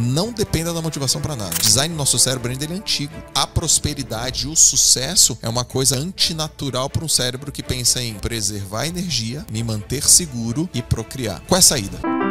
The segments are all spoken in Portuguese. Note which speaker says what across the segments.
Speaker 1: Não dependa da motivação para nada. O design do nosso cérebro ainda é antigo. A prosperidade e o sucesso é uma coisa antinatural para um cérebro que pensa em preservar energia, me manter seguro e procriar. Qual é a saída?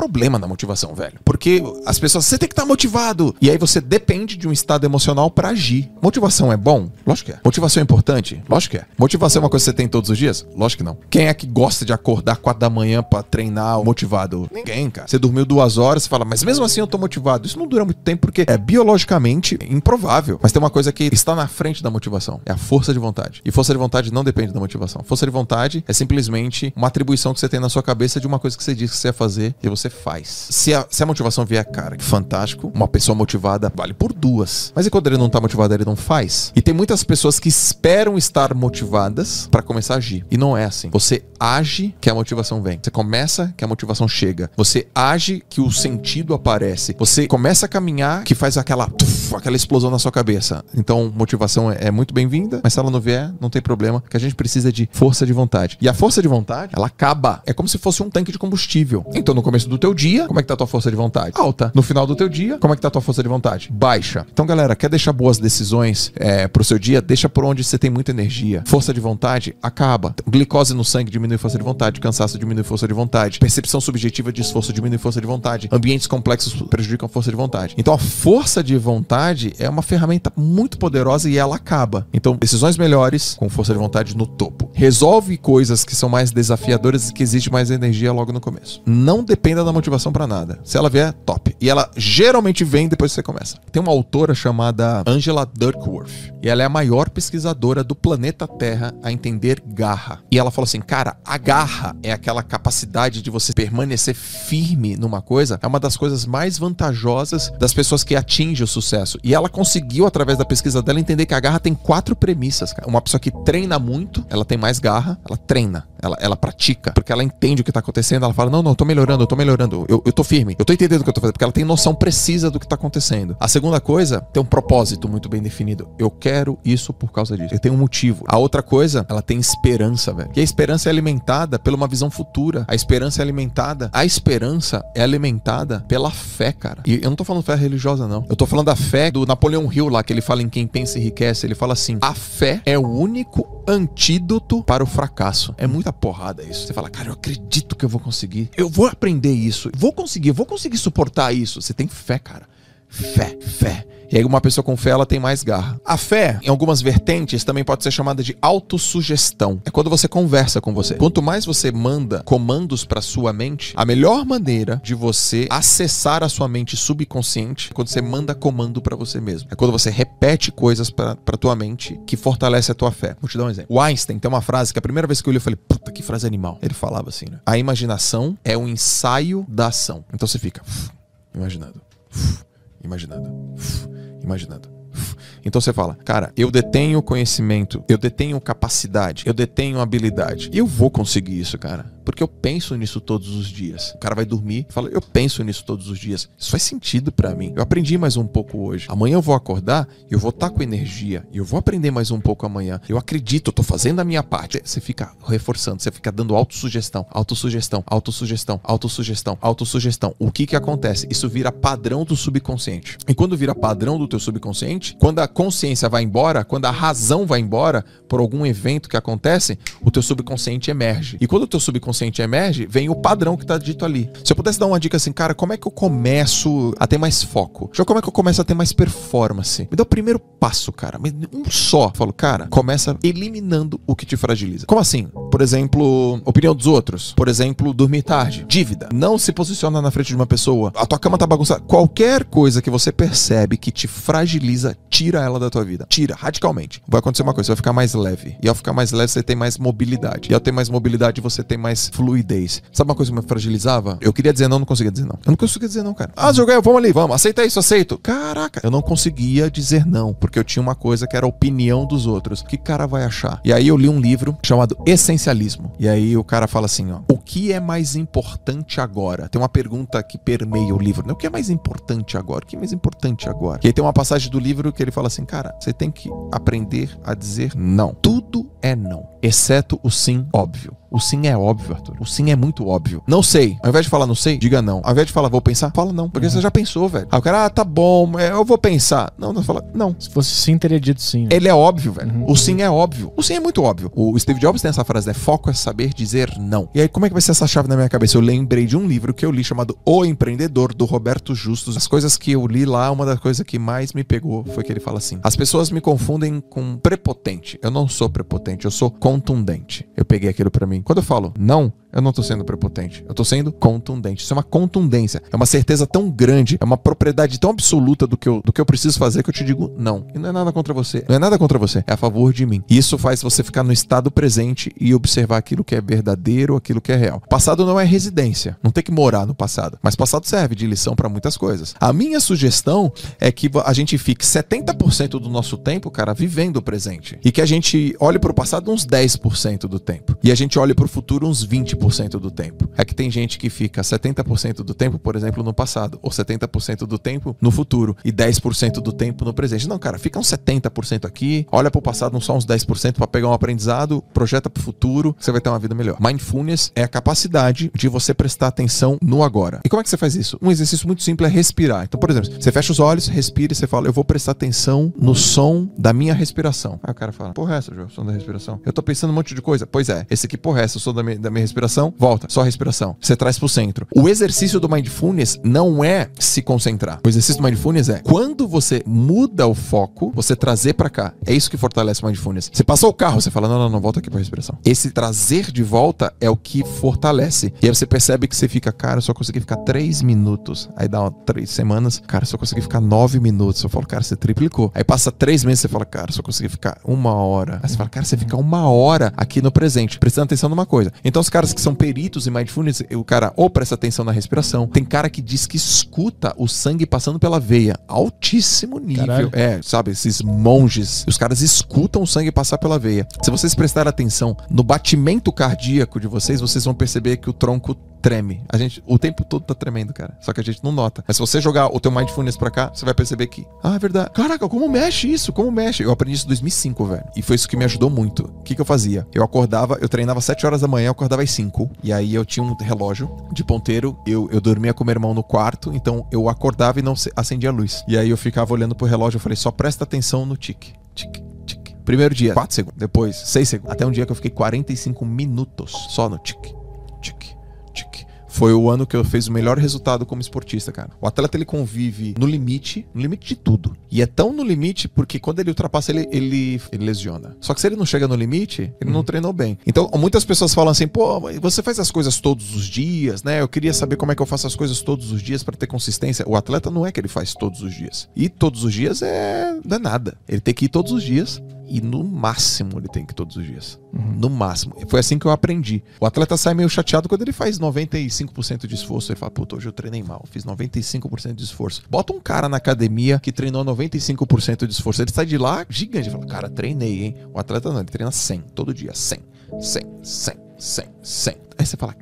Speaker 1: Problema na motivação, velho. Porque as pessoas, você tem que estar tá motivado. E aí você depende de um estado emocional para agir. Motivação é bom? Lógico que é. Motivação é importante? Lógico que é. Motivação é uma coisa que você tem todos os dias? Lógico que não. Quem é que gosta de acordar quatro da manhã para treinar motivado? Ninguém, cara. Você dormiu duas horas, você fala, mas mesmo assim eu tô motivado. Isso não dura muito tempo porque é biologicamente improvável. Mas tem uma coisa que está na frente da motivação: é a força de vontade. E força de vontade não depende da motivação. Força de vontade é simplesmente uma atribuição que você tem na sua cabeça de uma coisa que você diz que você ia fazer e você faz. Se a, se a motivação vier, cara, fantástico, uma pessoa motivada vale por duas. Mas quando ele não tá motivado, ele não faz? E tem muitas pessoas que esperam estar motivadas para começar a agir. E não é assim. Você age que a motivação vem. Você começa que a motivação chega. Você age que o sentido aparece. Você começa a caminhar que faz aquela tuf, aquela explosão na sua cabeça. Então, motivação é, é muito bem-vinda, mas se ela não vier, não tem problema, que a gente precisa de força de vontade. E a força de vontade, ela acaba. É como se fosse um tanque de combustível. Então, no começo do teu dia, como é que tá a tua força de vontade? Alta. No final do teu dia, como é que tá a tua força de vontade? Baixa. Então, galera, quer deixar boas decisões é, pro seu dia? Deixa por onde você tem muita energia. Força de vontade acaba. Glicose no sangue diminui força de vontade. Cansaço diminui força de vontade. Percepção subjetiva de esforço diminui força de vontade. Ambientes complexos prejudicam a força de vontade. Então, a força de vontade é uma ferramenta muito poderosa e ela acaba. Então, decisões melhores com força de vontade no topo. Resolve coisas que são mais desafiadoras e que exigem mais energia logo no começo. Não dependa da motivação para nada. Se ela vier, top. E ela geralmente vem depois que você começa. Tem uma autora chamada Angela Duckworth. E ela é a maior pesquisadora do planeta Terra a entender garra. E ela falou assim: cara, a garra é aquela capacidade de você permanecer firme numa coisa. É uma das coisas mais vantajosas das pessoas que atingem o sucesso. E ela conseguiu, através da pesquisa dela, entender que a garra tem quatro premissas. Cara. Uma pessoa que treina muito, ela tem mais garra, ela treina, ela, ela pratica, porque ela entende o que tá acontecendo. Ela fala: não, não, eu tô melhorando, eu tô melhorando, eu, eu tô firme, eu tô entendendo o que eu tô fazendo, porque ela tem noção precisa do que tá acontecendo. A segunda coisa, tem um propósito muito bem definido. Eu quero isso por causa disso. Eu tenho um motivo. A outra coisa, ela tem esperança, velho. E a esperança é alimentada pela uma visão futura. A esperança é alimentada. A esperança é alimentada pela fé, cara. E eu não tô falando fé religiosa, não. Eu tô falando da fé do Napoleão Hill lá, que ele fala em quem pensa enriquece. Ele fala assim: a fé é o único antídoto para o fracasso. É muita porrada isso. Você fala, cara, eu acredito que eu vou conseguir. Eu vou aprender isso. Vou conseguir, vou conseguir suportar isso. Você tem fé, cara. Fé, fé. E aí uma pessoa com fé ela tem mais garra. A fé, em algumas vertentes, também pode ser chamada de autossugestão. É quando você conversa com você. Quanto mais você manda comandos para sua mente, a melhor maneira de você acessar a sua mente subconsciente é quando você manda comando para você mesmo. É quando você repete coisas para tua mente que fortalece a tua fé. Vou te dar um exemplo. O Einstein tem uma frase que a primeira vez que eu li eu falei, puta, que frase animal. Ele falava assim, né? A imaginação é o ensaio da ação. Então você fica imaginando, imaginando imaginando. Então você fala, cara, eu detenho conhecimento, eu detenho capacidade, eu detenho habilidade. Eu vou conseguir isso, cara porque eu penso nisso todos os dias. O cara vai dormir e fala, eu penso nisso todos os dias. Isso faz sentido para mim. Eu aprendi mais um pouco hoje. Amanhã eu vou acordar e eu vou estar tá com energia. E eu vou aprender mais um pouco amanhã. Eu acredito, eu tô fazendo a minha parte. Você fica reforçando, você fica dando autossugestão, autossugestão, autossugestão, autossugestão, autossugestão. O que que acontece? Isso vira padrão do subconsciente. E quando vira padrão do teu subconsciente, quando a consciência vai embora, quando a razão vai embora por algum evento que acontece, o teu subconsciente emerge. E quando o teu subconsciente inconsciente emerge, vem o padrão que está dito ali. Se eu pudesse dar uma dica assim, cara, como é que eu começo a ter mais foco? Já como é que eu começo a ter mais performance? Me dá o primeiro passo, cara. Um só. Eu falo, cara, começa eliminando o que te fragiliza. Como assim? Por exemplo, opinião dos outros. Por exemplo, dormir tarde. Dívida. Não se posiciona na frente de uma pessoa. A tua cama tá bagunçada. Qualquer coisa que você percebe que te fragiliza, tira ela da tua vida. Tira, radicalmente. Vai acontecer uma coisa, você vai ficar mais leve. E ao ficar mais leve, você tem mais mobilidade. E ao ter mais mobilidade, você tem mais fluidez. Sabe uma coisa que me fragilizava? Eu queria dizer não, não conseguia dizer não. Eu não conseguia dizer não, cara. Ah, joguei, vamos ali, vamos. Aceita isso, aceito. Caraca, eu não conseguia dizer não, porque eu tinha uma coisa que era a opinião dos outros. Que cara vai achar? E aí eu li um livro chamado Essencialismo. E aí o cara fala assim, ó, o que é mais importante agora? Tem uma pergunta que permeia o livro, né? O que é mais importante agora? O que é mais importante agora? E aí tem uma passagem do livro que ele fala assim, cara, você tem que aprender a dizer não. Tudo é não, exceto o sim óbvio. O sim é óbvio, Arthur. O sim é muito óbvio. Não sei. Ao invés de falar não sei, diga não. Ao invés de falar vou pensar, fala não. Porque uhum. você já pensou, velho. Aí o cara, ah, tá bom, é, eu vou pensar. Não, não, fala não.
Speaker 2: Se fosse sim, teria dito sim. Né?
Speaker 1: Ele é óbvio, velho. Uhum. O sim é óbvio. O sim é muito óbvio. O Steve Jobs tem essa frase, né? Foco é saber dizer não. E aí, como é que vai ser essa chave na minha cabeça? Eu lembrei de um livro que eu li chamado O Empreendedor, do Roberto Justus. As coisas que eu li lá, uma das coisas que mais me pegou foi que ele fala assim: as pessoas me confundem com prepotente. Eu não sou prepotente, eu sou contundente. Eu peguei aquilo para mim. Quando eu falo não, eu não tô sendo prepotente. Eu tô sendo contundente. Isso é uma contundência. É uma certeza tão grande. É uma propriedade tão absoluta do que eu, do que eu preciso fazer que eu te digo não. E não é nada contra você. Não é nada contra você. É a favor de mim. E isso faz você ficar no estado presente e observar aquilo que é verdadeiro, aquilo que é real. Passado não é residência. Não tem que morar no passado. Mas passado serve de lição para muitas coisas. A minha sugestão é que a gente fique 70% do nosso tempo, cara, vivendo o presente. E que a gente olhe pro passado uns 10% do tempo. E a gente olhe pro futuro uns 20% 20% do tempo. É que tem gente que fica 70% do tempo, por exemplo, no passado, ou 70% do tempo no futuro e 10% do tempo no presente. Não, cara, fica uns 70% aqui, olha pro passado uns só uns 10% para pegar um aprendizado, projeta pro futuro, você vai ter uma vida melhor. Mindfulness é a capacidade de você prestar atenção no agora. E como é que você faz isso? Um exercício muito simples é respirar. Então, por exemplo, você fecha os olhos, respira e você fala, eu vou prestar atenção no som da minha respiração. Aí o cara fala, porra, é essa, João, som da respiração. Eu tô pensando um monte de coisa. Pois é, esse aqui, porra, é essa, o som da minha, da minha respiração respiração, volta, só respiração. Você traz pro centro. O exercício do mindfulness não é se concentrar. O exercício do mindfulness é quando você muda o foco, você trazer para cá. É isso que fortalece o mindfulness. Você passou o carro, você fala: "Não, não, não, volta aqui para respiração". Esse trazer de volta é o que fortalece. E aí você percebe que você fica, cara, eu só consegui ficar três minutos. Aí dá três semanas, cara, eu só consegui ficar nove minutos. Eu falo, cara, você triplicou. Aí passa três meses, você fala, cara, eu só consegui ficar uma hora. Aí você fala, cara, você fica uma hora aqui no presente, prestando atenção numa coisa. Então os caras que que são peritos em mindfulness, o cara ou presta atenção na respiração. Tem cara que diz que escuta o sangue passando pela veia. Altíssimo nível. Caralho. É, sabe, esses monges. Os caras escutam o sangue passar pela veia. Se vocês prestarem atenção no batimento cardíaco de vocês, vocês vão perceber que o tronco treme. A gente, o tempo todo tá tremendo, cara. Só que a gente não nota. Mas se você jogar o teu mindfulness pra cá, você vai perceber que, ah, é verdade. Caraca, como mexe isso? Como mexe? Eu aprendi isso em 2005, velho. E foi isso que me ajudou muito. O que que eu fazia? Eu acordava, eu treinava 7 horas da manhã, eu acordava às 5. E aí eu tinha um relógio de ponteiro. Eu, eu dormia com meu irmão no quarto, então eu acordava e não acendia a luz. E aí eu ficava olhando pro relógio, eu falei, só presta atenção no tique. Tique, tique. Primeiro dia, 4 segundos. Depois, 6 segundos. Até um dia que eu fiquei 45 minutos só no tique, foi o ano que eu fiz o melhor resultado como esportista, cara. O atleta ele convive no limite, no limite de tudo. E é tão no limite porque quando ele ultrapassa, ele, ele, ele lesiona. Só que se ele não chega no limite, ele uhum. não treinou bem. Então, muitas pessoas falam assim: pô, você faz as coisas todos os dias, né? Eu queria saber como é que eu faço as coisas todos os dias para ter consistência. O atleta não é que ele faz todos os dias. E todos os dias é, não é nada. Ele tem que ir todos os dias e no máximo ele tem que ir todos os dias. Uhum. No máximo. Foi assim que eu aprendi. O atleta sai meio chateado quando ele faz 95% de esforço. Ele fala, puta, hoje eu treinei mal, fiz 95% de esforço. Bota um cara na academia que treinou 95% de esforço. Ele sai de lá gigante. Ele fala, cara, treinei, hein? O atleta não, ele treina 100 todo dia. 100, 100, 100, 100, 100. Aí você fala,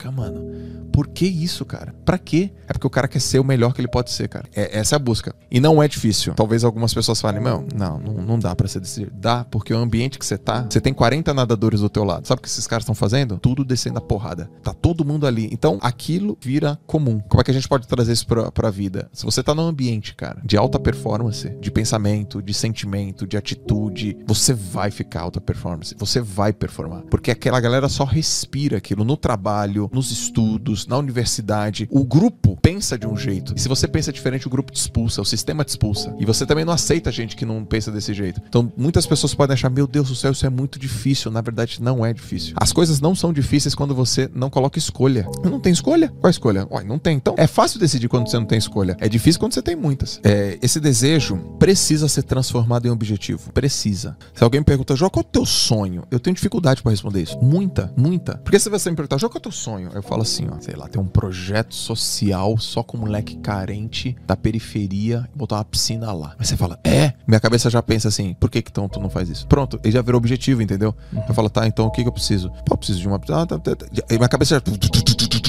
Speaker 1: caraca, mano por que isso, cara? Pra quê? É porque o cara quer ser o melhor que ele pode ser, cara. É, essa é a busca. E não é difícil. Talvez algumas pessoas falem, não, não, não dá pra ser desse Dá, porque o ambiente que você tá, você tem 40 nadadores do teu lado. Sabe o que esses caras estão fazendo? Tudo descendo a porrada. Tá todo mundo ali. Então, aquilo vira comum. Como é que a gente pode trazer isso pra, pra vida? Se você tá num ambiente, cara, de alta performance, de pensamento, de sentimento, de atitude, você vai ficar alta performance. Você vai performar. Porque aquela galera só respira aquilo no trabalho, nos estudos, na universidade, o grupo pensa de um jeito. E se você pensa diferente, o grupo te expulsa, o sistema te expulsa. E você também não aceita gente que não pensa desse jeito. Então, muitas pessoas podem achar, meu Deus do céu, isso é muito difícil. Na verdade, não é difícil. As coisas não são difíceis quando você não coloca escolha. Não tem escolha? Qual escolha? Ué, não tem. Então, é fácil decidir quando você não tem escolha. É difícil quando você tem muitas. É, esse desejo precisa ser transformado em objetivo. Precisa. Se alguém pergunta, Jó, qual é o teu sonho? Eu tenho dificuldade para responder isso. Muita, muita. Porque se você me perguntar, Jó, qual é o teu sonho? Sonho. Eu falo assim, ó, sei lá, tem um projeto social só com moleque carente da periferia e botar uma piscina lá. Aí você fala, é? Minha cabeça já pensa assim, por que que então tu não faz isso? Pronto, ele já virou objetivo, entendeu? Uhum. Eu falo, tá, então o que que eu preciso? Pô, eu preciso de uma piscina. Ah, tá, tá, tá. E minha cabeça já...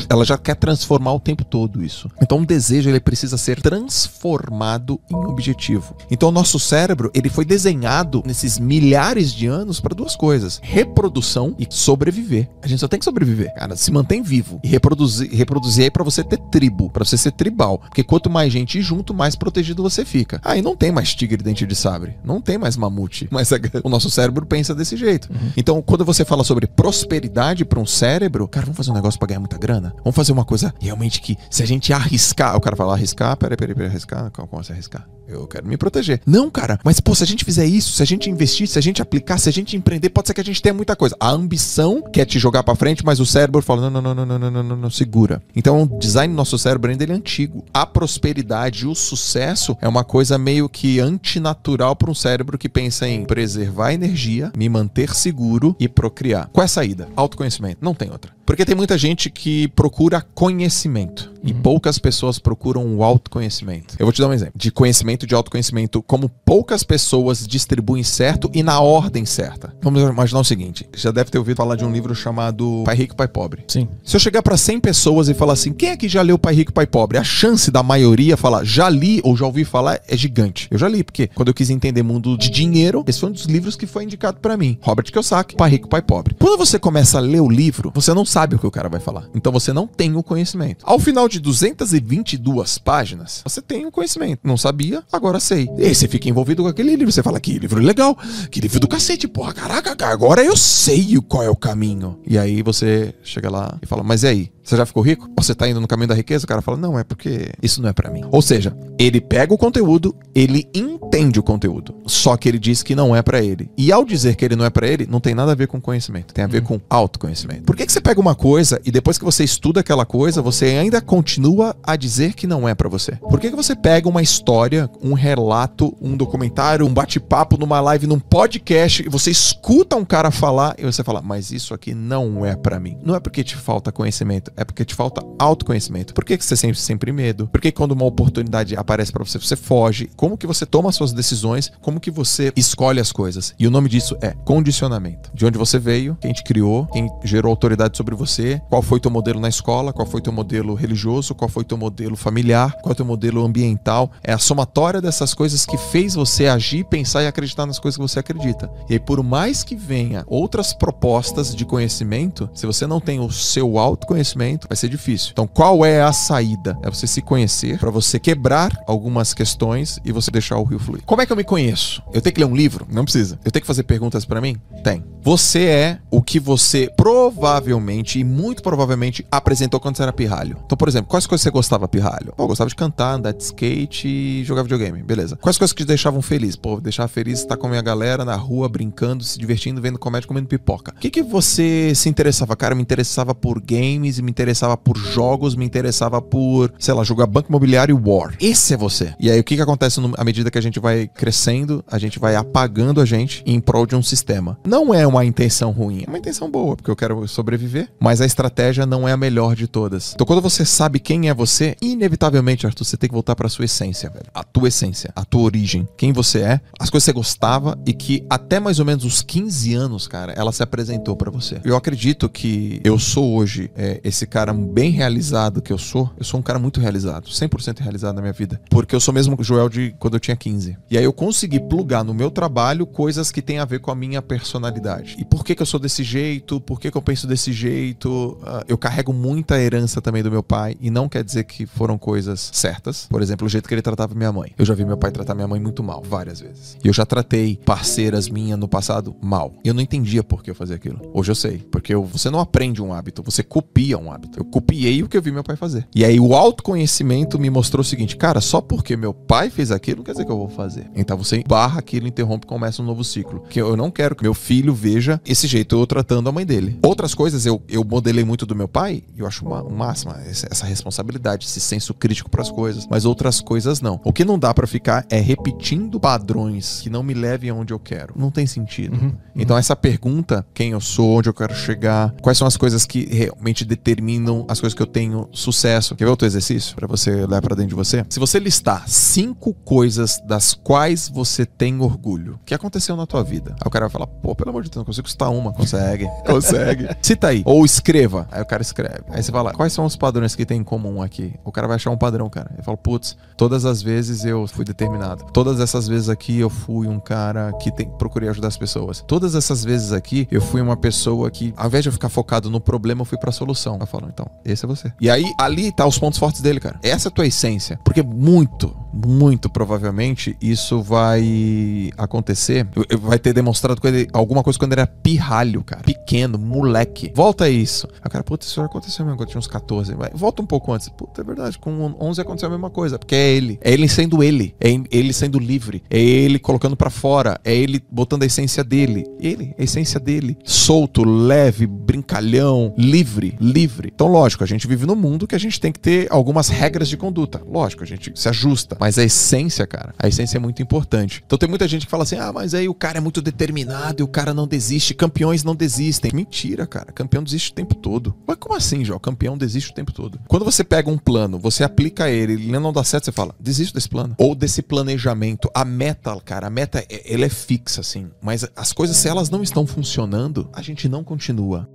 Speaker 1: Ela já quer transformar o tempo todo isso. Então um desejo, ele precisa ser transformado em objetivo. Então o nosso cérebro, ele foi desenhado nesses milhares de anos para duas coisas: reprodução e sobreviver. A gente só tem que sobreviver, cara. Se mantém vivo e reproduzir, reproduzir aí para você ter tribo, para você ser tribal. Porque quanto mais gente junto, mais protegido você fica. Aí não tem mais tigre dente de sabre, não tem mais mamute. Mas o nosso cérebro pensa desse jeito. Uhum. Então, quando você fala sobre prosperidade para um cérebro, cara, vamos fazer um negócio para ganhar muita grana? Vamos fazer uma coisa realmente que, se a gente arriscar, o cara fala arriscar, peraí, peraí, peraí, arriscar, como assim arriscar? Eu quero me proteger. Não, cara, mas pô, se a gente fizer isso, se a gente investir, se a gente aplicar, se a gente empreender, pode ser que a gente tenha muita coisa. A ambição quer te jogar para frente, mas o cérebro fala: não, não, não, não, não, não, não, não, segura. Então, o design do nosso cérebro ainda é antigo. A prosperidade e o sucesso é uma coisa meio que antinatural para um cérebro que pensa em preservar energia, me manter seguro e procriar. Qual é a saída? Autoconhecimento. Não tem outra. Porque tem muita gente que procura conhecimento uhum. e poucas pessoas procuram o autoconhecimento. Eu vou te dar um exemplo de conhecimento de autoconhecimento, como poucas pessoas distribuem certo e na ordem certa. Vamos imaginar o seguinte: já deve ter ouvido falar de um livro chamado Pai Rico, Pai Pobre.
Speaker 2: Sim.
Speaker 1: Se eu chegar para 100 pessoas e falar assim: quem é que já leu Pai Rico, Pai Pobre? A chance da maioria falar já li ou já ouvi falar é gigante. Eu já li, porque quando eu quis entender mundo de dinheiro, esse foi um dos livros que foi indicado para mim. Robert Kiyosaki, Pai Rico, Pai Pobre. Quando você começa a ler o livro, você não sabe o que o cara vai falar. Então você não tem o conhecimento. Ao final de 222 páginas, você tem o conhecimento. Não sabia, agora sei. E você fica envolvido com aquele livro. Você fala, que livro legal, que livro do cacete, porra, caraca, agora eu sei qual é o caminho. E aí você chega lá e fala, mas e aí? Você já ficou rico? Você tá indo no caminho da riqueza? O cara fala, não, é porque isso não é para mim. Ou seja, ele pega o conteúdo, ele entende o conteúdo, só que ele diz que não é para ele. E ao dizer que ele não é para ele, não tem nada a ver com conhecimento, tem a ver hum. com autoconhecimento. Por que, que você pega uma coisa e depois que você estuda aquela coisa, você ainda continua a dizer que não é para você? Por que, que você pega uma história, um relato, um documentário, um bate-papo numa live, num podcast, e você escuta um cara falar e você fala, mas isso aqui não é para mim? Não é porque te falta conhecimento, é porque te falta autoconhecimento. Por que, que você sempre sempre medo? Por que quando uma oportunidade aparece para você, você foge? Como que você toma suas decisões? Como que você escolhe as coisas? E o nome disso é condicionamento. De onde você veio, quem te criou, quem gerou autoridade sobre você, qual foi teu modelo na escola, qual foi teu modelo religioso, qual foi teu modelo familiar, qual é teu modelo ambiental. É a somatória dessas coisas que fez você agir, pensar e acreditar nas coisas que você acredita. E aí, por mais que venha outras propostas de conhecimento, se você não tem o seu autoconhecimento, vai ser difícil. Então, qual é a saída? É você se conhecer, para você quebrar algumas questões e você deixar o rio fluir. Como é que eu me conheço? Eu tenho que ler um livro? Não precisa. Eu tenho que fazer perguntas para mim? Tem. Você é o que você provavelmente e muito provavelmente apresentou quando você era pirralho. Então, por exemplo, quais coisas você gostava pirralho? Pô, gostava de cantar, andar de skate e jogar videogame. Beleza. Quais coisas que te deixavam feliz? Pô, deixar feliz estar com a minha galera na rua, brincando, se divertindo, vendo comédia, comendo pipoca. O que, que você se interessava? Cara, me interessava por games, me interessava por jogos, me interessava por, sei lá, jogar Banco Imobiliário War. Esse é você. E aí, o que, que acontece no, à medida que a gente vai crescendo, a gente vai apagando a gente em prol de um sistema. Não é uma intenção ruim, é uma intenção boa, porque eu quero sobreviver, mas a estratégia não é a melhor de todas. Então, quando você sabe quem é você, inevitavelmente, Arthur, você tem que voltar para sua essência, velho. A tua essência, a tua origem, quem você é, as coisas que você gostava e que até mais ou menos os 15 anos, cara, ela se apresentou para você. Eu acredito que eu sou hoje é, esse cara bem realizado que eu sou. Eu sou um cara muito realizado, 100% realizado na minha vida, porque eu sou mesmo o Joel de quando eu tinha 15. E aí eu consegui plugar no meu trabalho coisas que têm a ver com a minha personalidade. E por que que eu sou desse jeito? Por que que eu penso desse jeito? Uh, eu carrego muita herança também do meu pai e não quer dizer que foram coisas certas. Por exemplo, o jeito que ele tratava minha mãe. Eu já vi meu pai tratar minha mãe muito mal, várias vezes. E eu já tratei parceiras minhas no passado mal. Eu não entendia por que eu fazia aquilo. Hoje eu sei, porque eu, você não aprende um hábito, você copia um hábito. Eu copiei o que eu vi meu pai fazer. E aí o autoconhecimento me mostrou o seguinte, cara, só porque meu pai fez aquilo, não quer dizer que eu vou fazer. Então você barra aquilo, interrompe, começa um novo ciclo. Que eu não quero que meu filho veja esse jeito eu tratando a mãe dele. Outras coisas eu eu modelei muito do meu pai, e eu acho uma, máxima essa responsabilidade, esse senso crítico para as coisas, mas outras coisas não. O que não dá para ficar é repetindo padrões que não me levem aonde eu quero. Não tem sentido. Uhum, então, essa pergunta, quem eu sou, onde eu quero chegar, quais são as coisas que realmente determinam as coisas que eu tenho sucesso. Quer ver outro exercício para você levar para dentro de você? Se você listar cinco coisas das quais você tem orgulho, o que aconteceu na tua vida? Aí o cara vai falar, pô, pelo amor de Deus, não consigo citar uma. Consegue, consegue. Cita aí. Ou escreva. Aí o cara escreve. Aí você fala, quais são os padrões que tem em comum aqui? O cara vai achar um padrão, cara. Ele fala, putz, todas as vezes eu fui determinado. Todas essas vezes aqui eu fui um cara que tem, procurei ajudar as pessoas. Todas essas vezes aqui eu fui uma pessoa que, ao invés de eu ficar focado no problema, eu fui pra solução. Eu falo, então, esse é você. E aí, ali tá os pontos fortes dele, cara. Essa é a tua essência. Porque muito, muito provavelmente isso vai acontecer. Vai ter demonstrado alguma coisa quando ele era pirralho, cara. Pequeno, moleque. Volta a isso. A cara, puta, isso aconteceu mesmo quando tinha uns 14. Vai, volta um pouco antes. Puta, é verdade. Com 11 aconteceu a mesma coisa. Porque é ele. É ele sendo ele. É ele sendo livre. É ele colocando para fora. É ele botando a essência dele. Ele, a essência dele. Solto, leve, brincalhão, livre, livre. Então, lógico, a gente vive num mundo que a gente tem que ter algumas regras de conduta. Lógico, a gente se ajusta. Mas a essência, cara, a essência é muito importante. Então tem muita gente que fala assim: ah, mas aí o cara é muito determinado e o cara não desiste. Campeões não desistem. Mentira, cara. Campeão desiste o tempo todo. Mas como assim, Jó? Campeão desiste o tempo todo. Quando você pega um plano, você aplica ele, ele não dá certo, você fala, desisto desse plano. Ou desse planejamento. A meta, cara, a meta, ela é fixa, assim. Mas as coisas, se elas não estão funcionando, a gente não continua.